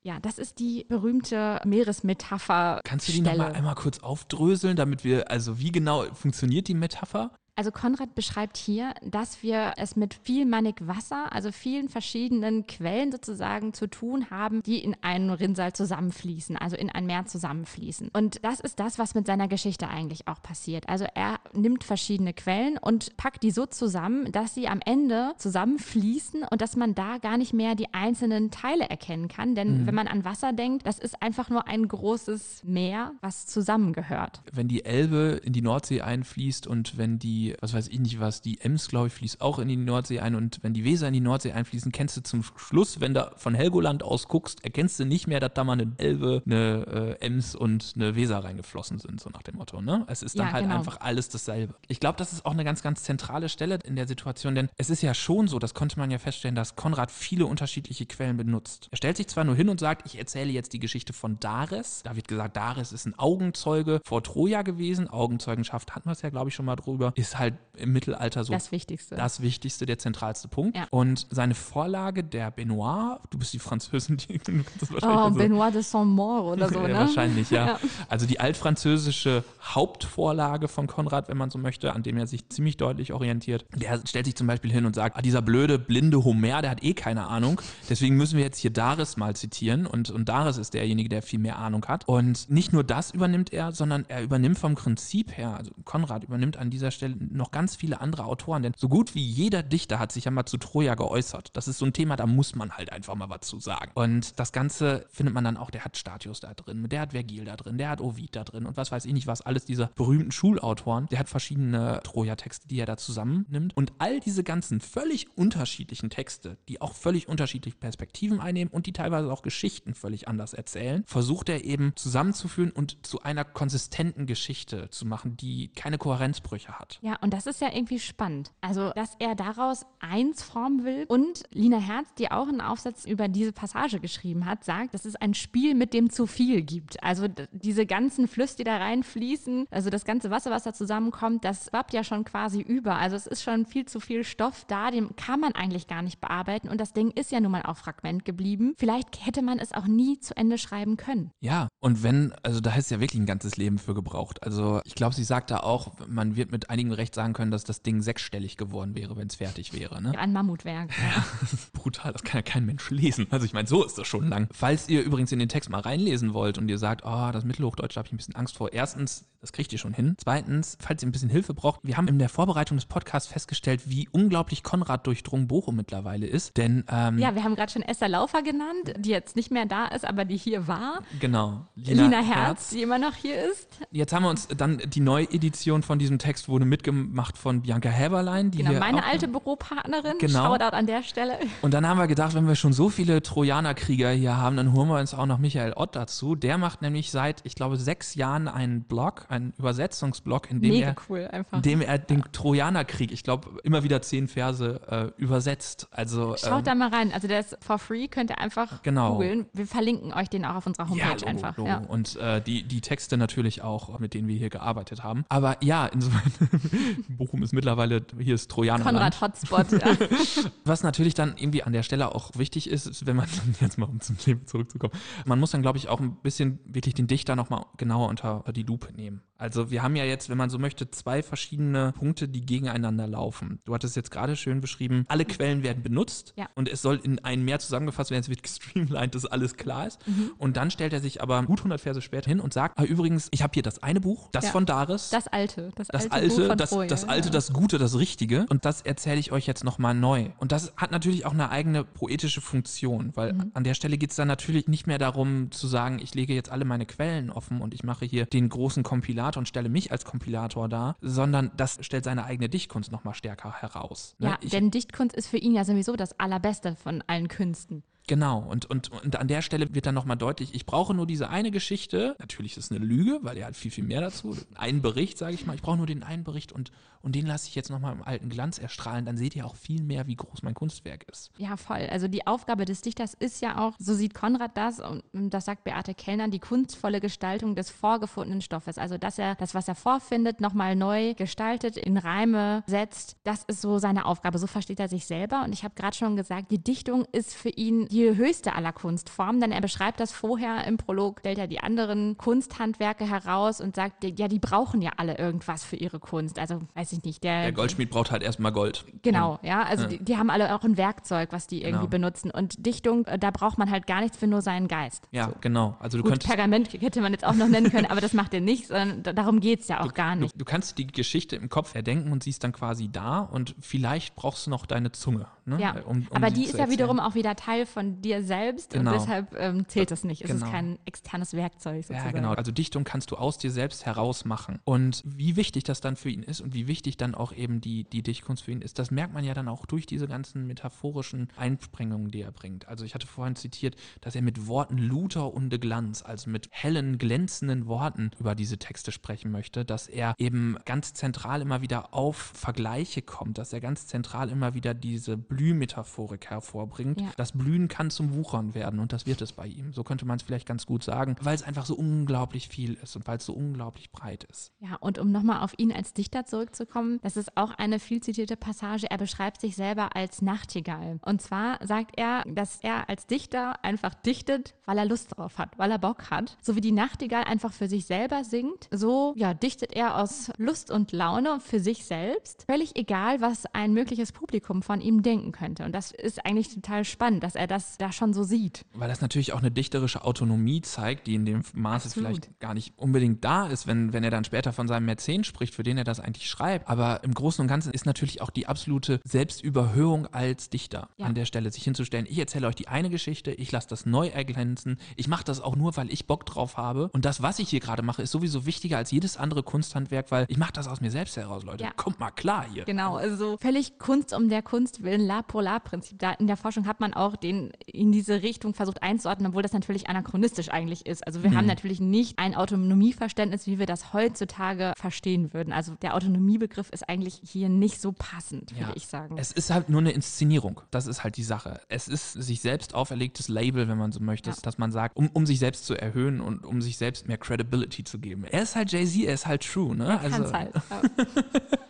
Ja, das ist die berühmte Meeresmetapher. Kannst du die nochmal einmal kurz aufdröseln, damit wir, also wie genau funktioniert die Metapher? Also Konrad beschreibt hier, dass wir es mit viel mannig Wasser, also vielen verschiedenen Quellen sozusagen zu tun haben, die in einen Rinnsal zusammenfließen, also in ein Meer zusammenfließen. Und das ist das, was mit seiner Geschichte eigentlich auch passiert. Also er nimmt verschiedene Quellen und packt die so zusammen, dass sie am Ende zusammenfließen und dass man da gar nicht mehr die einzelnen Teile erkennen kann. Denn wenn man an Wasser denkt, das ist einfach nur ein großes Meer, was zusammengehört. wenn die Elbe in die Nordsee einfließt und wenn die, was weiß ich nicht was, die Ems, glaube ich, fließt auch in die Nordsee ein und wenn die Weser in die Nordsee einfließen, kennst du zum Schluss, wenn du von Helgoland aus guckst, erkennst du nicht mehr, dass da mal eine Elbe, eine äh, Ems und eine Weser reingeflossen sind, so nach dem Motto, ne? Es ist dann Ja, halt genau. einfach alles dasselbe. Ich glaube, das ist auch eine ganz, ganz zentrale Stelle in der Situation, denn es ist ja schon so, das konnte man ja feststellen, dass Konrad viele unterschiedliche Quellen benutzt. Er stellt sich zwar nur hin und sagt, ich erzähle jetzt die Geschichte von Dares. Da wird gesagt, Dares ist ein Augenzeuge vor Troja gewesen. Augenzeugenschaft hatten wir es ja, glaube ich, schon mal drüber. Ist halt im Mittelalter so Das Wichtigste. das Wichtigste, der zentralste Punkt. Ja. Und seine Vorlage, der Benoit, du bist die Französin, die du das Oh, wahrscheinlich so- Benoit de Saint-Maur oder so, ja, ne? Wahrscheinlich, ja. Ja. Also die altfranzösische Hauptvorlage von Konrad, wenn man so möchte, an dem er sich ziemlich deutlich orientiert. Der stellt sich zum Beispiel hin und sagt, ah, dieser blöde, blinde Homer, der hat eh keine Ahnung. Deswegen müssen wir jetzt hier Dares mal zitieren. Und, und Dares ist derjenige, der viel mehr Ahnung hat. Und nicht nur das übernimmt er, sondern er übernimmt vom Prinzip her, also Konrad übernimmt an dieser Stelle noch ganz viele andere Autoren, denn so gut wie jeder Dichter hat sich ja mal zu Troja geäußert. Das ist so ein Thema, da muss man halt einfach mal was zu sagen. Und das Ganze findet man dann auch, der hat Statius da drin, der hat Vergil da drin, der hat Ovid da drin und was weiß ich nicht was, alles dieser berühmten Schulautoren. Der hat verschiedene Troja-Texte, die er da zusammennimmt. Und all diese ganzen völlig unterschiedlichen Texte, die auch völlig unterschiedliche Perspektiven einnehmen und die teilweise auch Geschichten völlig anders erzählen, versucht er eben zusammenzuführen und zu einer konsistenten Geschichte zu machen, die keine Kohärenzbrüche hat. Ja, und das ist ja irgendwie spannend. Also, dass er daraus eins formen will und Lina Herz, die auch einen Aufsatz über diese Passage geschrieben hat, sagt, dass es ein Spiel mit dem zu viel gibt. Also diese ganzen Flüsse, die da reinfließen, also das ganze Wasser, was da zusammenkommt, das schwappt ja schon quasi über. Also es ist schon viel zu viel Stoff da, den kann man eigentlich gar nicht bearbeiten und das Ding ist ja nun mal auch Fragment geblieben. Vielleicht hätte man es auch nie zu Ende schreiben können. Ja, und wenn, also da ist ja wirklich ein ganzes Leben für gebraucht. Also ich glaube, sie sagt da auch, man wird mit einigem Recht sagen können, dass das Ding sechsstellig geworden wäre, wenn es fertig wäre. Ne? Ein Mammutwerk. Ja. brutal, das kann ja kein Mensch lesen. Also ich meine, so ist das schon lang. Falls ihr übrigens in den Text mal reinlesen wollt und ihr sagt, oh, das Mittelhochdeutsch habe ich ein bisschen Angst vor. Erstens, das kriegt ihr schon hin. Zweitens, falls ihr ein bisschen Hilfe braucht, wir haben in der Vorbereitung des Podcasts festgestellt, wie unglaublich Konrad durchdrungen Bochum mittlerweile ist. Denn ähm, ja, wir haben gerade schon Esther Laufer genannt, die jetzt nicht mehr da ist, aber die hier war. Genau. Lina, Lina Herz, Herz, die immer noch hier ist. Jetzt haben wir uns dann die Neuedition von diesem Text wurde mitgemacht von Bianca Häberlein. Die genau, meine alte Büropartnerin. Genau. Shoutout an der Stelle. Und dann haben wir gedacht, wenn wir schon so viele Trojanerkrieger hier haben, dann holen wir uns auch noch Michael Ott dazu. Der macht nämlich seit, ich glaube, sechs Jahren einen Blog, einen Übersetzungsblog, in dem Mega er, cool, in dem er den Trojanerkrieg, ich glaube, immer wieder zehn Verse äh, übersetzt. Also schaut ähm, da mal rein. Also der ist for free, könnt ihr einfach Genau. googeln. Wir verlinken euch den auch auf unserer Homepage ja, Logo, einfach. Logo. Ja. Und äh, die, die Texte natürlich auch, mit denen wir hier gearbeitet haben. Aber ja, insofern, Bochum ist mittlerweile, hier ist Trojanerland. Konrad Hotspot. ja. Was natürlich dann irgendwie an der Stelle auch wichtig ist, ist, wenn man jetzt mal um zum Leben zurückzukommen, man muss dann, glaube ich, auch ein bisschen wirklich den Dichter nochmal genauer unter die Lupe nehmen. Also wir haben ja jetzt, wenn man so möchte, zwei verschiedene Punkte, die gegeneinander laufen. Du hattest jetzt gerade schön beschrieben, alle Quellen werden benutzt Ja. und es soll in ein Mehr zusammengefasst werden, es wird gestreamlined, dass alles klar ist. Mhm. Und dann stellt er sich aber gut 100 Verse später hin und sagt, ah, übrigens, ich habe hier das eine Buch, das Ja. von Daris. Das alte. Das, Das alte, alte, das, Troja. das alte, das Gute, das Richtige. Und das erzähle ich euch jetzt nochmal neu. Und das hat natürlich auch eine eigene poetische Funktion, weil Mhm. an der Stelle geht es dann natürlich nicht mehr darum zu sagen, ich lege jetzt alle meine Quellen offen und ich mache hier den großen Kompilator und stelle mich als Kompilator dar, sondern das stellt seine eigene Dichtkunst nochmal stärker heraus. ne? Ja, ich, denn Dichtkunst ist für ihn ja sowieso das Allerbeste von allen Künsten. Genau, und, und, und an der Stelle wird dann nochmal deutlich, ich brauche nur diese eine Geschichte. Natürlich ist es eine Lüge, weil er hat viel, viel mehr dazu. Einen Bericht, sage ich mal. Ich brauche nur den einen Bericht und, und den lasse ich jetzt nochmal im alten Glanz erstrahlen. Dann seht ihr auch viel mehr, wie groß mein Kunstwerk ist. Ja, voll. Also die Aufgabe des Dichters ist ja auch, so sieht Konrad das und das sagt Beate Kellner, die kunstvolle Gestaltung des vorgefundenen Stoffes. Also dass er das, was er vorfindet, nochmal neu gestaltet, in Reime setzt. Das ist so seine Aufgabe. So versteht er sich selber. Und ich habe gerade schon gesagt, die Dichtung ist für ihn die höchste aller Kunstformen, denn er beschreibt das vorher im Prolog, stellt er die anderen Kunsthandwerke heraus und sagt, ja, die brauchen ja alle irgendwas für ihre Kunst. Also weiß ich nicht, der, Der Goldschmied braucht halt erstmal Gold. Genau, ja. Also Die, die haben alle auch ein Werkzeug, was die irgendwie Genau. benutzen. Und Dichtung, äh, da braucht man halt gar nichts für nur seinen Geist. Ja, genau. Also du Gut, könntest. Pergament hätte man jetzt auch noch nennen können, aber das macht er nicht, sondern da- darum geht es ja auch gar nicht. Du, du kannst die Geschichte im Kopf erdenken und siehst dann quasi da und vielleicht brauchst du noch deine Zunge. Ne? Ja, Äh, um- um aber die ist ja wiederum auch wieder Teil von dir selbst Genau. und deshalb ähm, zählt das nicht. Es Genau. ist kein externes Werkzeug sozusagen. Ja, genau. Also Dichtung kannst du aus dir selbst herausmachen. Und wie wichtig das dann für ihn ist und wie wichtig dann auch eben die, die Dichtkunst für ihn ist, das merkt man ja dann auch durch diese ganzen metaphorischen Einsprengungen, die er bringt. Also ich hatte vorhin zitiert, dass er mit Worten Luter und de Glanz, also mit hellen, glänzenden Worten über diese Texte sprechen möchte, dass er eben ganz zentral immer wieder auf Vergleiche kommt, dass er ganz zentral immer wieder diese Blühmetaphorik hervorbringt. Ja. Das Blühen kann zum Wuchern werden und das wird es bei ihm. So könnte man es vielleicht ganz gut sagen, weil es einfach so unglaublich viel ist und weil es so unglaublich breit ist. Ja, und um nochmal auf ihn als Dichter zurückzukommen, das ist auch eine viel zitierte Passage. Er beschreibt sich selber als Nachtigall. Und zwar sagt er, dass er als Dichter einfach dichtet, weil er Lust drauf hat, weil er Bock hat. So wie die Nachtigall einfach für sich selber singt, so ja, dichtet er aus Lust und Laune für sich selbst. Völlig egal, was ein mögliches Publikum von ihm denken denken könnte. Und das ist eigentlich total spannend, dass er das da schon so sieht. Weil das natürlich auch eine dichterische Autonomie zeigt, die in dem Maße Absolut. vielleicht gar nicht unbedingt da ist, wenn, wenn er dann später von seinem Mäzen spricht, für den er das eigentlich schreibt. Aber im Großen und Ganzen ist natürlich auch die absolute Selbstüberhöhung als Dichter Ja. an der Stelle, sich hinzustellen, ich erzähle euch die eine Geschichte, ich lasse das neu erglänzen, ich mache das auch nur, weil ich Bock drauf habe. Und das, was ich hier gerade mache, ist sowieso wichtiger als jedes andere Kunsthandwerk, weil ich mache das aus mir selbst heraus, Leute. Ja. Kommt mal klar hier. Genau, also so völlig Kunst um der Kunst willen, La pour la Prinzip. Da in der Forschung hat man auch den in diese Richtung versucht einzuordnen, obwohl das natürlich anachronistisch eigentlich ist. Also wir haben natürlich nicht ein Autonomieverständnis, wie wir das heutzutage verstehen würden. Also der Autonomiebegriff ist eigentlich hier nicht so passend, würde ich sagen. Es ist halt nur eine Inszenierung. Das ist halt die Sache. Es ist sich selbst auferlegtes Label, wenn man so möchte, Ja. dass man sagt, um, um sich selbst zu erhöhen und um sich selbst mehr Credibility zu geben. Er ist halt Jay-Z, er ist halt true, ne? Kann's halt.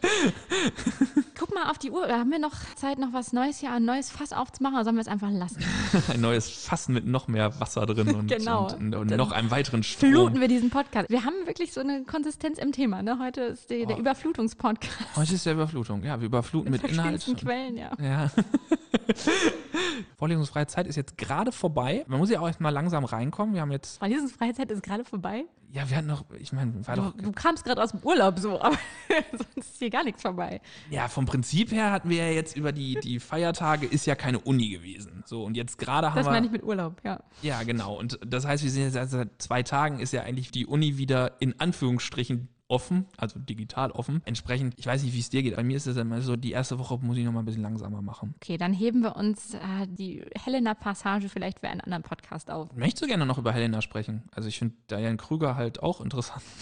Mal auf die Uhr. Haben wir noch Zeit, noch was Neues hier, ein neues Fass aufzumachen oder sollen wir es einfach lassen? ein neues Fass mit noch mehr Wasser drin und, Genau. und, und, Dann noch einem weiteren Strom. Fluten wir diesen Podcast. Wir haben wirklich so eine Konsistenz im Thema. Ne? Heute ist die, der Überflutungspodcast. Heute ist der Überflutung. Ja, wir überfluten mit, Inhalt. verschiedensten Quellen, ja. Ja. Vorlesungsfreie Zeit ist jetzt gerade vorbei. Man muss ja auch erstmal langsam reinkommen. Wir haben jetzt, Vorlesungsfreizeit ist gerade vorbei. ja, wir hatten noch, ich meine, war Du, doch, du kamst gerade aus dem Urlaub so, aber sonst ist hier gar nichts vorbei. ja, vom Prinzip her hatten wir ja jetzt über die, die Feiertage, ist ja keine Uni gewesen. So, und jetzt gerade haben Das wir. meine ich mit Urlaub, ja. Ja, genau. Und das heißt, wir sind jetzt seit- seit zwei Tagen ist ja eigentlich die Uni wieder in Anführungsstrichen offen, also digital offen. Entsprechend, ich weiß nicht, wie es dir geht. Bei mir ist es immer so, die erste Woche muss ich noch mal ein bisschen langsamer machen. Okay, dann heben wir uns äh, die Helena-Passage vielleicht für einen anderen Podcast auf. Möchtest du gerne noch über Helena sprechen? Also ich finde Diane Krüger halt auch interessant.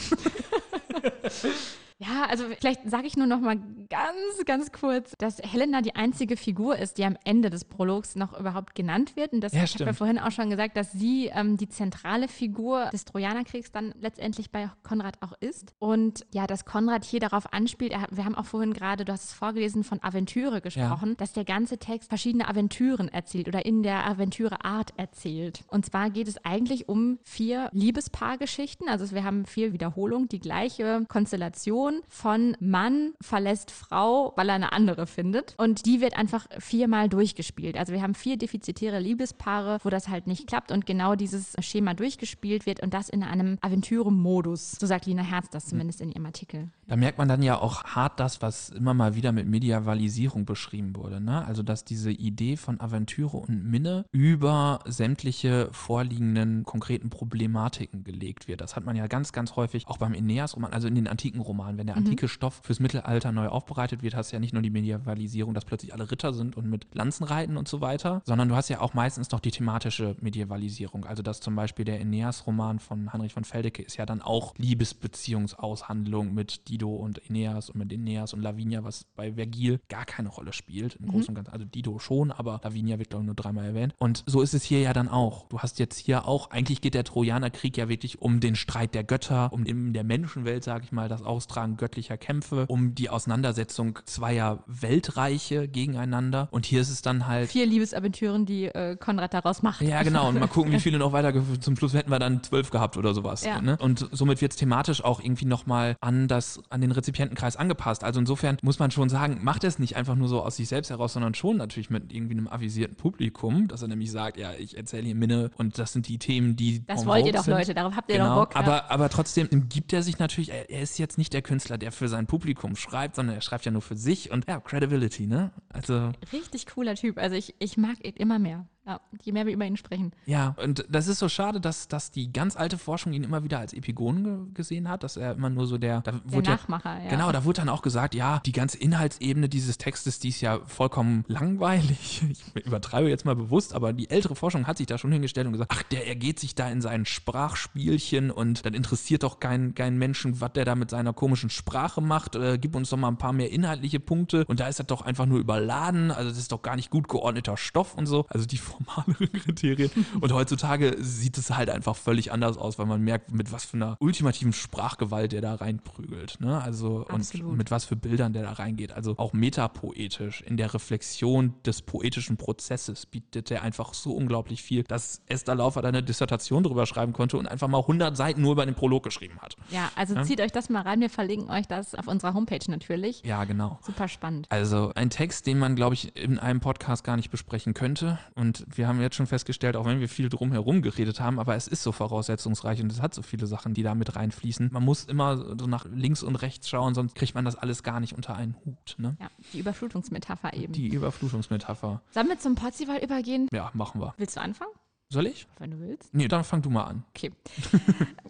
Ja, also vielleicht sage ich nur noch mal ganz, ganz kurz, dass Helena die einzige Figur ist, die am Ende des Prologs noch überhaupt genannt wird. Und das Ja, ich habe ja stimmt. vorhin auch schon gesagt, dass sie ähm, die zentrale Figur des Trojanerkriegs dann letztendlich bei Konrad auch ist. Und ja, dass Konrad hier darauf anspielt, er, wir haben auch vorhin gerade, du hast es vorgelesen, von Aventüre gesprochen, dass der ganze Text verschiedene Aventüren erzählt oder in der Aventüre-Art erzählt. Und zwar geht es eigentlich um vier Liebespaargeschichten. Also wir haben vier Wiederholungen, die gleiche Konstellation von Mann verlässt Frau, weil er eine andere findet. Und die wird einfach viermal durchgespielt. Also wir haben vier defizitäre Liebespaare, wo das halt nicht klappt und genau dieses Schema durchgespielt wird und das in einem Aventüre-Modus. So sagt Lina Herz das zumindest in ihrem Artikel. Da merkt man dann ja auch hart das, was immer mal wieder mit Mediavalisierung beschrieben wurde. Ne? Also, dass diese Idee von Aventüre und Minne über sämtliche vorliegenden konkreten Problematiken gelegt wird. Das hat man ja ganz, ganz häufig auch beim Aeneas-Roman, also in den antiken Romanen. Wenn der antike Stoff fürs Mittelalter neu aufbereitet wird, hast du ja nicht nur die Medievalisierung, dass plötzlich alle Ritter sind und mit Lanzen reiten und so weiter, sondern du hast ja auch meistens noch die thematische Medievalisierung. Also, dass zum Beispiel der Aeneas-Roman von Heinrich von Feldecke ist ja dann auch Liebesbeziehungsaushandlung mit Dido und Aeneas und mit Aeneas und Lavinia, was bei Vergil gar keine Rolle spielt. Im Großen und Ganzen, also Dido schon, aber Lavinia wird, glaube ich, nur dreimal erwähnt. Und so ist es hier ja dann auch. Du hast jetzt hier auch, eigentlich geht der Trojanerkrieg ja wirklich um den Streit der Götter, um in der Menschenwelt, sage ich mal, das Austragen göttlicher Kämpfe, um die Auseinandersetzung zweier Weltreiche gegeneinander. Und hier ist es dann halt Vier Liebesaventüren, die äh, Konrad daraus macht. ja, genau. Und mal gucken, wie viele noch weiter. Zum Schluss hätten wir dann zwölf gehabt oder sowas. Ja. Ne? Und somit wird es thematisch auch irgendwie nochmal an, das, an den Rezipientenkreis angepasst. Also insofern muss man schon sagen, macht er es nicht einfach nur so aus sich selbst heraus, sondern schon natürlich mit irgendwie einem avisierten Publikum, dass er nämlich sagt, ja, ich erzähle hier Minne und das sind die Themen, die. Das wollt ihr doch, sind. Leute. Darauf habt ihr Genau, doch Bock. ja. aber, aber trotzdem gibt er sich natürlich, er, er ist jetzt nicht der Künstler, der für sein Publikum schreibt, sondern er schreibt ja nur für sich und ja, Credibility, ne? Also Richtig cooler Typ. Also ich, ich mag ihn immer mehr. Ja, je mehr wir über ihn sprechen. Ja, und das ist so schade, dass, dass die ganz alte Forschung ihn immer wieder als Epigon ge gesehen hat, dass er immer nur so der, Der wurde ja, Nachmacher, ja. Genau, da wurde dann auch gesagt, ja, die ganze Inhaltsebene dieses Textes, die ist ja vollkommen langweilig. Ich übertreibe jetzt mal bewusst, aber die ältere Forschung hat sich da schon hingestellt und gesagt, ach, der ergeht sich da in seinen Sprachspielchen und dann interessiert doch keinen keinen Menschen, was der da mit seiner komischen Sprache macht. Äh, gib uns doch mal ein paar mehr inhaltliche Punkte und da ist das doch einfach nur überladen. Also das ist doch gar nicht gut geordneter Stoff und so. Also die normaleren Kriterien. Und heutzutage sieht es halt einfach völlig anders aus, weil man merkt, mit was für einer ultimativen Sprachgewalt der da reinprügelt. Ne? Also Absolut. und mit was für Bildern der da reingeht. Also auch metapoetisch in der Reflexion des poetischen Prozesses bietet er einfach so unglaublich viel, dass Esther Laufer da eine Dissertation drüber schreiben konnte und einfach mal 100 Seiten nur über den Prolog geschrieben hat. Ja, also zieht euch das mal rein. Wir verlinken euch das auf unserer Homepage natürlich. Ja, genau. Super spannend. Also ein Text, den man, glaube ich, in einem Podcast gar nicht besprechen könnte. Und wir haben jetzt schon festgestellt, auch wenn wir viel drumherum geredet haben, aber es ist so voraussetzungsreich und es hat so viele Sachen, die da mit reinfließen. Man muss immer so nach links und rechts schauen, sonst kriegt man das alles gar nicht unter einen Hut. Ne? Ja, die Überflutungsmetapher eben. Die Überflutungsmetapher. Sollen wir zum Potzival übergehen? Ja, machen wir. Willst du anfangen? Soll ich? Wenn du willst. Nee, dann fang du mal an. Okay.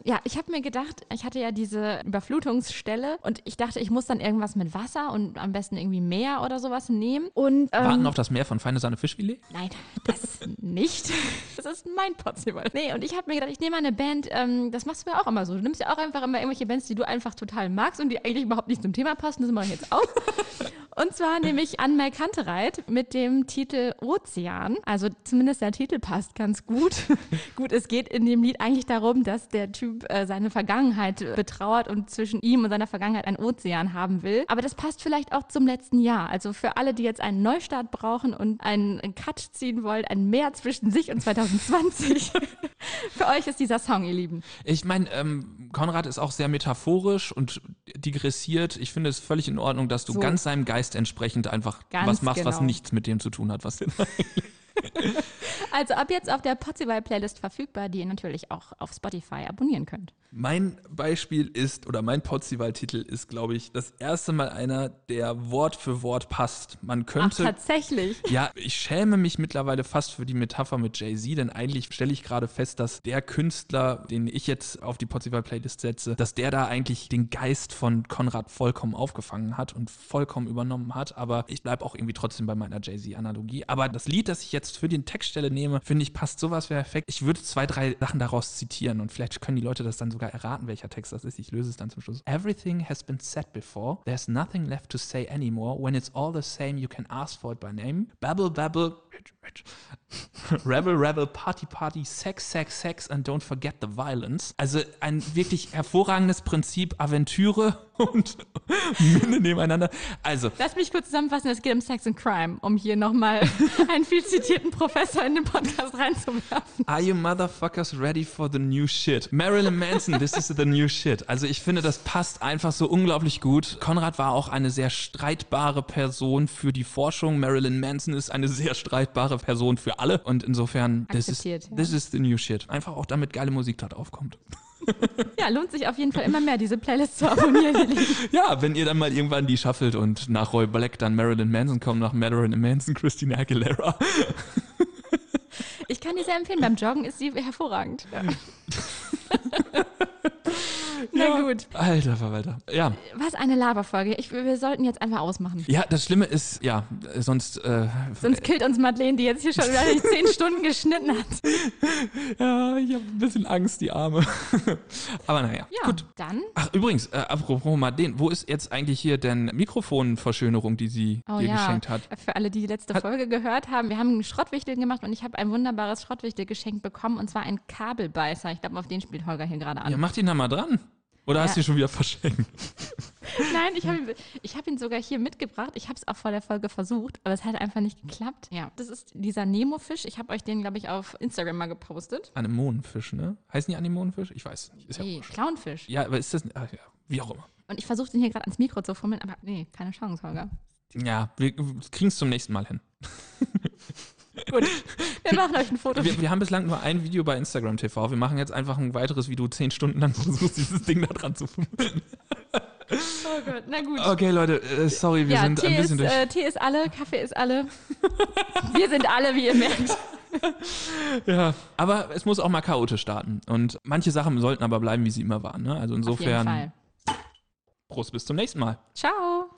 ja, ich habe mir gedacht, ich hatte ja diese Überflutungsstelle und ich dachte, ich muss dann irgendwas mit Wasser und am besten irgendwie Meer oder sowas nehmen. Und ähm, Warten auf das Meer von Feine Sahne Fischfilet? Nein, das nicht. Das ist mein Potzival. Nee, und ich habe mir gedacht, ich nehme mal eine Band, ähm, das machst du ja auch immer so. Du nimmst ja auch einfach immer irgendwelche Bands, die du einfach total magst und die eigentlich überhaupt nicht zum Thema passen. Das mache ich jetzt auch. Und zwar nehme ich Anmel Kantereit mit dem Titel Ozean. Also zumindest der Titel passt ganz gut. gut, es geht in dem Lied eigentlich darum, dass der Typ äh, seine Vergangenheit betrauert und zwischen ihm und seiner Vergangenheit einen Ozean haben will. Aber das passt vielleicht auch zum letzten Jahr. Also für alle, die jetzt einen Neustart brauchen und einen Cut ziehen wollen, ein Meer zwischen sich und 2020. für euch ist dieser Song, ihr Lieben. Ich meine, ähm, Konrad ist auch sehr metaphorisch und digressiert. Ich finde es völlig in Ordnung, dass du So. ganz seinem Geist entsprechend einfach Ganz was machst, was genau. nichts mit dem zu tun hat, was Also ab jetzt auf der Potzival-Playlist verfügbar, die ihr natürlich auch auf Spotify abonnieren könnt. Mein Beispiel ist, oder mein Potzival-Titel ist, glaube ich, das erste Mal einer, der Wort für Wort passt. Man Ach, könnte. tatsächlich. ja, ich schäme mich mittlerweile fast für die Metapher mit Jay-Z, denn eigentlich stelle ich gerade fest, dass der Künstler, den ich jetzt auf die Potzival-Playlist setze, dass der da eigentlich den Geist von Konrad vollkommen aufgefangen hat und vollkommen übernommen hat. Aber ich bleibe auch irgendwie trotzdem bei meiner Jay-Z-Analogie. Aber das Lied, das ich jetzt für den Textstelle nehme, finde ich, passt sowas perfekt. Ich würde zwei, drei Sachen daraus zitieren und vielleicht können die Leute das dann sogar erraten, welcher Text das ist. Ich löse es dann zum Schluss. Everything has been said before. There's nothing left to say anymore. When it's all the same, you can ask for it by name. Babble, babble. Rich, rich. Rebel, rebel, party, party, sex, sex, sex and don't forget the violence. Also ein wirklich hervorragendes Prinzip, Aventüre und Minde nebeneinander. Also, Lass mich kurz zusammenfassen, es geht um Sex and Crime, um hier nochmal einen viel zitierten Professor in den Podcast reinzuwerfen. Are you motherfuckers ready for the new shit? Marilyn Manson, this is the new shit. Also ich finde, das passt einfach so unglaublich gut. Konrad war auch eine sehr streitbare Person für die Forschung. Marilyn Manson ist eine sehr streitbare Person für alle. Und insofern, this is, Akzeptiert, ja. this is the new shit. Einfach auch damit geile Musik dort aufkommt. Ja, lohnt sich auf jeden Fall immer mehr, diese Playlist zu abonnieren. Ja, wenn ihr dann mal irgendwann die shuffelt und nach Roy Black dann Marilyn Manson kommt, nach Marilyn Manson Christina Aguilera. Ich kann die sehr empfehlen, beim Joggen ist sie hervorragend. Na gut, Alter Verwalter. Ja. was eine Laberfolge. Ich, wir sollten jetzt einfach ausmachen. Ja, das Schlimme ist, ja, sonst äh, Sonst killt uns Madeleine, die jetzt hier schon wieder zehn Stunden geschnitten hat. Ja, ich habe ein bisschen Angst, die Arme. Aber naja, Ja, gut. dann. Ach, übrigens, äh, apropos Madeleine, wo ist jetzt eigentlich hier denn Mikrofonverschönerung, die sie Oh dir ja, geschenkt hat? für alle, die die letzte Hat- Folge gehört haben, wir haben einen Schrottwichtel gemacht und ich habe ein wunderbares Schrottwichtel geschenkt bekommen und zwar ein Kabelbeißer. Ich glaube, auf den spielt Holger hier gerade an. Ja, mach den da mal dran. Oder hast du Ja. ihn schon wieder verschenkt? Nein, ich habe ihn, ich hab ihn sogar hier mitgebracht. Ich habe es auch vor der Folge versucht, aber es hat einfach nicht geklappt. Ja, das ist dieser Nemo-Fisch. Ich habe euch den, glaube ich, auf Instagram mal gepostet. Anemonenfisch, ne? Heißen die Anemonenfisch? Ich weiß nicht. Ist ja, Nee. Clownfisch. ja, aber ist das. Ach, ja, wie auch immer. Und ich versuche den hier gerade ans Mikro zu fummeln, aber nee, keine Chance, Holger. Ja, wir kriegen es zum nächsten Mal hin. Gut, wir machen euch ein Foto. Wir, wir haben bislang nur ein Video bei Instagram TV. Wir machen jetzt einfach ein weiteres Video, zehn Stunden lang versuchst, dieses Ding da dran zu fummeln. Oh Gott, na gut. Okay, Leute, äh, sorry, wir ja, sind Tee ein ist, bisschen durch. äh, Tee ist alle, Kaffee ist alle. Wir sind alle, wie ihr merkt. Ja, aber es muss auch mal chaotisch starten. Und manche Sachen sollten aber bleiben, wie sie immer waren. Ne? Also Auf jeden insofern, Fall. Prost, bis zum nächsten Mal. Ciao.